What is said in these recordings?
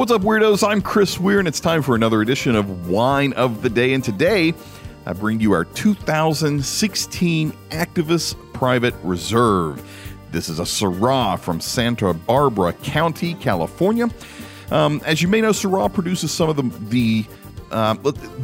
What's up, weirdos? I'm Chris Weir, and it's time for another edition of Wine of the Day. And today, I bring you our 2016 Activist Private Reserve. This is a Syrah from Santa Barbara County, California. Um, as you may know, Syrah produces some of the, the um,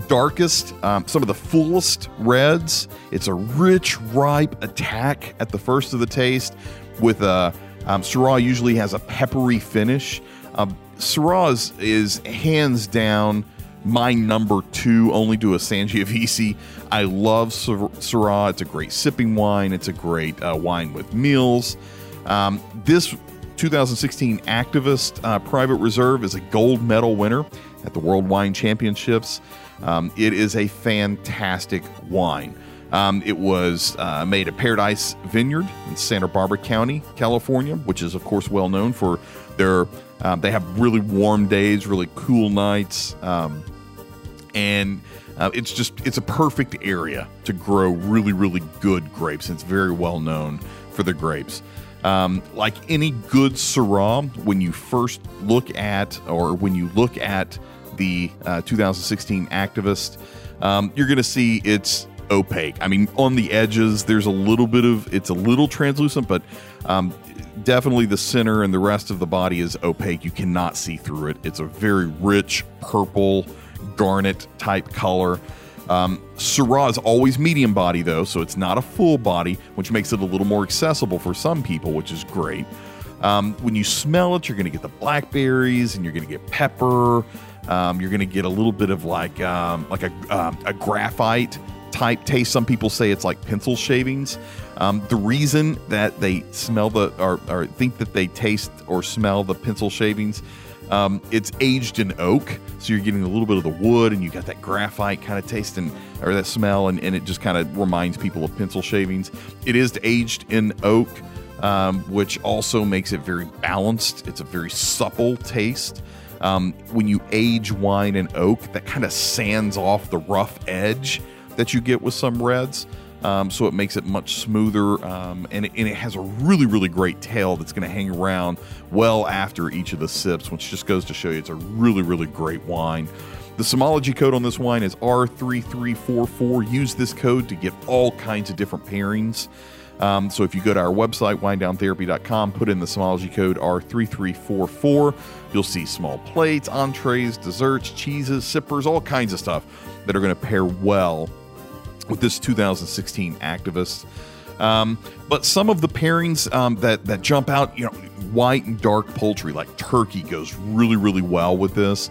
darkest, um, some of the fullest reds. It's a rich, ripe attack at the first of the taste. With a um, Syrah usually has a peppery finish. Um, Syrah is, hands down my number two, only to a Sangiovese. I love Syrah. It's a great sipping wine. It's a great uh, wine with meals. Um, this 2016 Activist uh, Private Reserve is a gold medal winner at the World Wine Championships. Um, it is a fantastic wine. Um, it was uh, made at Paradise Vineyard in Santa Barbara County, California, which is, of course, well known for their. Um, they have really warm days, really cool nights, um, and uh, it's just it's a perfect area to grow really, really good grapes. It's very well known for the grapes. Um, like any good Syrah, when you first look at, or when you look at the uh, 2016 Activist, um, you're going to see it's opaque. I mean, on the edges, there's a little bit of it's a little translucent, but um, definitely the center and the rest of the body is opaque. You cannot see through it. It's a very rich purple, garnet type color. Um, Syrah is always medium body though, so it's not a full body, which makes it a little more accessible for some people, which is great. Um, when you smell it, you're going to get the blackberries and you're going to get pepper. Um, you're going to get a little bit of like um, like a, um, a graphite type taste. Some people say it's like pencil shavings. Um, the reason that they smell the or, or, think that they taste or smell the pencil shavings, um, it's aged in oak, so you're getting a little bit of the wood, and you got that graphite kind of taste and or that smell, and, and it just kind of reminds people of pencil shavings. It is aged in oak, um, which also makes it very balanced. It's a very supple taste. Um, when you age wine in oak, that kind of sands off the rough edge that you get with some reds. Um, so it makes it much smoother um, and, it, and, it, has a really really great tail that's going to hang around well after each of the sips which just goes to show you it's a really really great wine the Somology code on this wine is R3344. Use this code to get all kinds of different pairings. Um, so if you go to our website, winedowntherapy.com, put in the Somology code R3344, you'll see small plates, entrees, desserts, cheeses, sippers, all kinds of stuff that are going to pair well with this 2016 activist. Um, but some of the pairings um, that that jump out, you know, white and dark poultry like turkey goes really really well with this.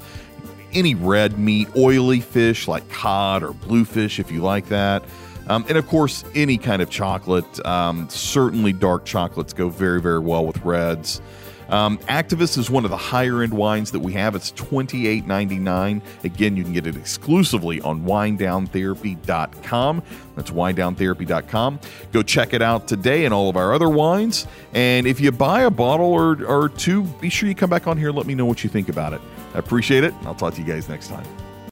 Any red meat, oily fish like cod or bluefish, if you like that. Um, and of course, any kind of chocolate. Um, certainly, dark chocolates go very, very well with reds. Um, Activist is one of the higher end wines that we have. It's $28.99. Again, you can get it exclusively on winedowntherapy.com. That's winedowntherapy.com. Go check it out today and all of our other wines. And if you buy a bottle or, or two, be sure you come back on here and let me know what you think about it. I appreciate it. I'll talk to you guys next time.